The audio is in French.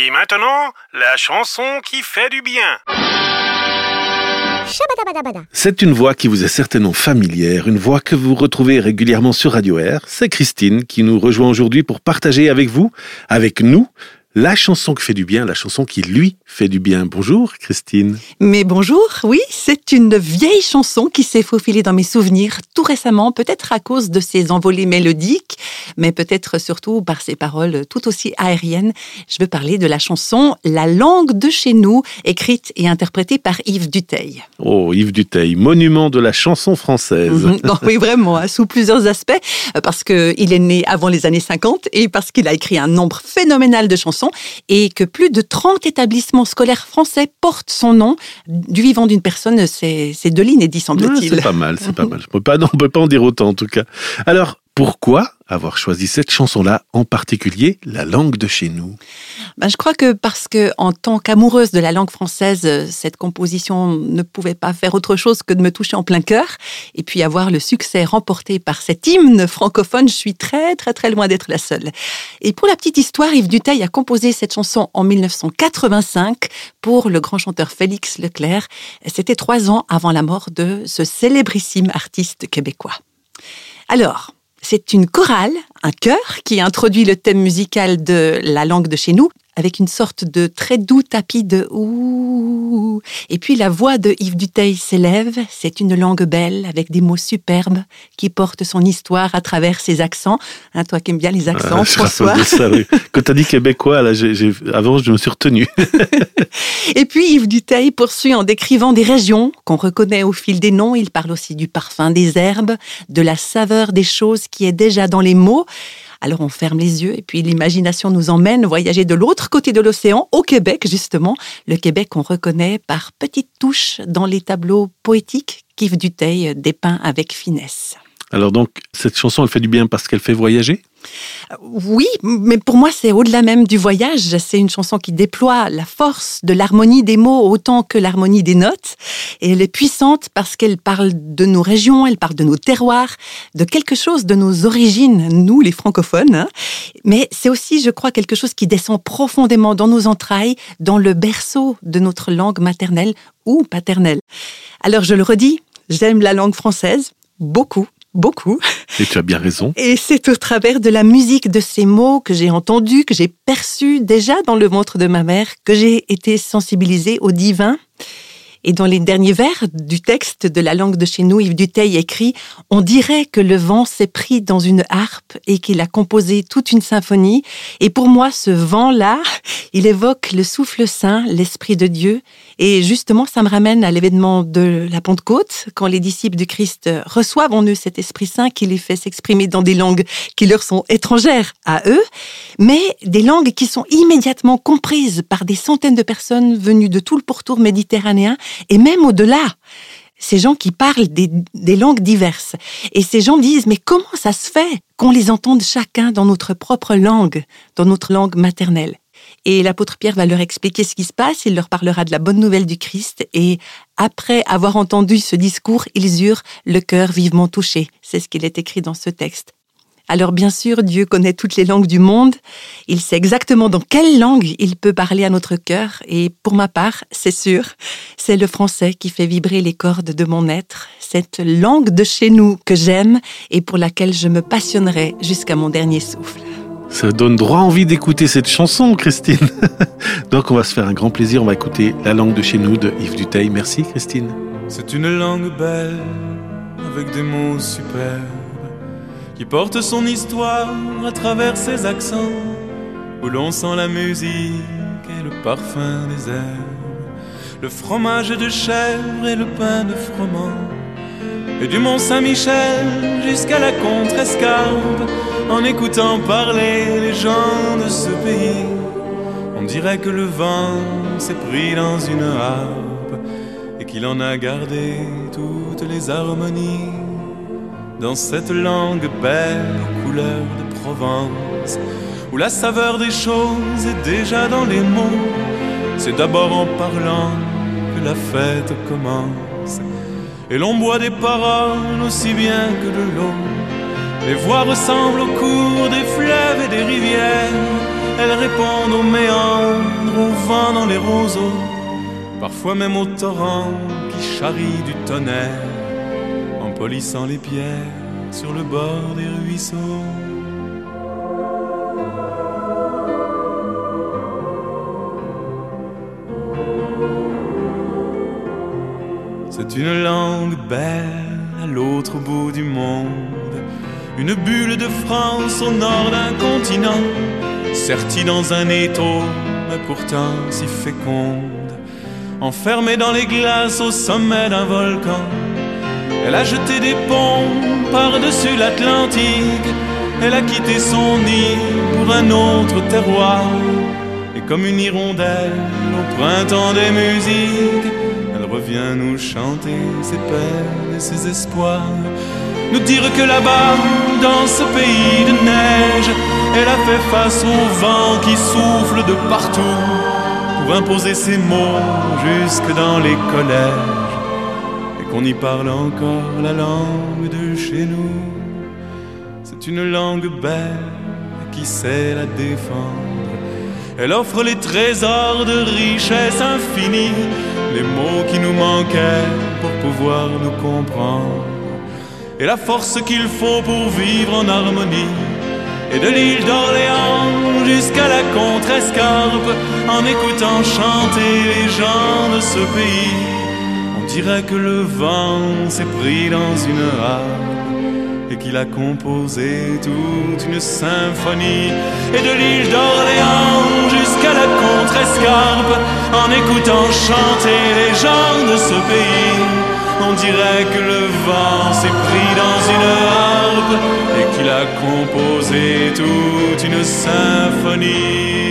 Et maintenant, la chanson qui fait du bien. C'est une voix qui vous est certainement familière, une voix que vous retrouvez régulièrement sur Radio Air. C'est Christine qui nous rejoint aujourd'hui pour partager avec vous, avec nous, la chanson qui fait du bien, la chanson qui lui fait du bien. Bonjour Christine. Mais bonjour, oui, c'est une vieille chanson qui s'est faufilée dans mes souvenirs tout récemment, peut-être à cause de ses envolées mélodiques, mais peut-être surtout par ses paroles tout aussi aériennes. Je veux parler de la chanson La langue de chez nous, écrite et interprétée par Yves Duteil. Oh, Yves Duteil, monument de la chanson française. Mhm. oui, vraiment, hein, sous plusieurs aspects, parce qu'il est né avant les années 50 et parce qu'il a écrit un nombre phénoménal de chansons et que plus de 30 établissements scolaires français portent son nom. Du vivant d'une personne, c'est de l'inédit, semble-t-il. c'est pas mal, c'est pas mal. On ne peut pas en dire autant, en tout cas. Alors, pourquoi avoir choisi cette chanson-là, en particulier la langue de chez nous? Ben, Je crois que parce que, en tant qu'amoureuse de la langue française, cette composition ne pouvait pas faire autre chose que de me toucher en plein cœur. Et puis avoir le succès remporté par cet hymne francophone, je suis très très très loin d'être la seule. Et pour la petite histoire, Yves Duteil a composé cette chanson en 1985 pour le grand chanteur Félix Leclerc. C'était trois ans avant la mort de ce célébrissime artiste québécois. Alors, c'est une chorale, un chœur, qui introduit le thème musical de la langue de chez nous avec une sorte de très doux tapis de ouh. Et puis la voix de Yves Duteil s'élève. C'est une langue belle avec des mots superbes qui portent son histoire à travers ses accents. Hein, toi qui aimes bien les accents, François. Quand tu as dit québécois, là, avant, je me suis retenu. Et puis Yves Duteil poursuit en décrivant des régions qu'on reconnaît au fil des noms. Il parle aussi du parfum des herbes, de la saveur des choses qui est déjà dans les mots. Alors on ferme les yeux et puis l'imagination nous emmène voyager de l'autre côté de l'océan, au Québec justement. Le Québec qu'on reconnaît par petites touches dans les tableaux poétiques qu'Yves Duteil dépeint avec finesse. Alors donc, cette chanson, elle fait du bien parce qu'elle fait voyager? Oui, mais pour moi, c'est au-delà même du voyage. C'est une chanson qui déploie la force de l'harmonie des mots autant que l'harmonie des notes. Et elle est puissante parce qu'elle parle de nos régions, elle parle de nos terroirs, de quelque chose de nos origines, nous les francophones. Hein. Mais c'est aussi, je crois, quelque chose qui descend profondément dans nos entrailles, dans le berceau de notre langue maternelle ou paternelle. Alors je le redis, j'aime la langue française, beaucoup beaucoup. Et tu as bien raison. Et c'est au travers de la musique de ces mots que j'ai entendus, que j'ai perçus déjà dans le ventre de ma mère, que j'ai été sensibilisée au divin et dans les derniers vers du texte de la langue de chez nous, Yves Duteil écrit On dirait que le vent s'est pris dans une harpe et qu'il a composé toute une symphonie. Et pour moi, ce vent-là, il évoque le souffle saint, l'Esprit de Dieu. Et justement, ça me ramène à l'événement de la Pentecôte, quand les disciples du Christ reçoivent en eux cet Esprit Saint qui les fait s'exprimer dans des langues qui leur sont étrangères à eux, mais des langues qui sont immédiatement comprises par des centaines de personnes venues de tout le pourtour méditerranéen et même au-delà. Ces gens qui parlent des, langues diverses. Et ces gens disent, mais comment ça se fait qu'on les entende chacun dans notre propre langue, dans notre langue maternelle? Et l'apôtre Pierre va leur expliquer ce qui se passe, il leur parlera de la bonne nouvelle du Christ, et après avoir entendu ce discours, ils eurent le cœur vivement touché. C'est ce qu'il est écrit dans ce texte. Alors bien sûr, Dieu connaît toutes les langues du monde, il sait exactement dans quelle langue il peut parler à notre cœur, et pour ma part, c'est sûr, c'est le français qui fait vibrer les cordes de mon être, cette langue de chez nous que j'aime et pour laquelle je me passionnerai jusqu'à mon dernier souffle. Ça donne droit envie d'écouter cette chanson, Christine. Donc on va se faire un grand plaisir, on va écouter La langue de chez nous de Yves Duteil. Merci, Christine. C'est une langue belle, avec des mots superbes qui porte son histoire à travers ses accents, où l'on sent la musique et le parfum des herbes, le fromage de chèvre et le pain de froment, et du Mont Saint-Michel jusqu'à la Contrescarpe, en écoutant parler les gens de ce pays, on dirait que le vent s'est pris dans une harpe et qu'il en a gardé toutes les harmonies dans cette langue belle aux couleurs de Provence, où la saveur des choses est déjà dans les mots. C'est d'abord en parlant que la fête commence, et l'on boit des paroles aussi bien que de l'eau. Les voix ressemblent au cours des fleuves et des rivières, elles répondent aux méandres au vent dans les roseaux, parfois même au torrent qui charrie du tonnerre, en polissant les pierres sur le bord des ruisseaux. C'est une langue belle à l'autre bout du monde, une bulle de France au nord d'un continent, sertie dans un étau, mais pourtant si féconde, enfermée dans les glaces au sommet d'un volcan. Elle a jeté des ponts par-dessus l'Atlantique, elle a quitté son nid pour un autre terroir, et comme une hirondelle au printemps des musiques, revient nous chanter ses peines et ses espoirs, nous dire que là-bas, dans ce pays de neige, elle a fait face au vent qui souffle de partout pour imposer ses mots jusque dans les collèges et qu'on y parle encore la langue de chez nous. C'est une langue belle qui sait la défendre. Elle offre les trésors de richesse infinie les mots qui nous manquaient pour pouvoir nous comprendre, et la force qu'il faut pour vivre en harmonie. Et de l'île d'Orléans jusqu'à la contrescarpe, en écoutant chanter les gens de ce pays, on dirait que le vent s'est pris dans une harpe et qu'il a composé toute une symphonie. Et de l'île d'Orléans en écoutant chanter les gens de ce pays, on dirait que le vent s'est pris dans une harpe et qu'il a composé toute une symphonie.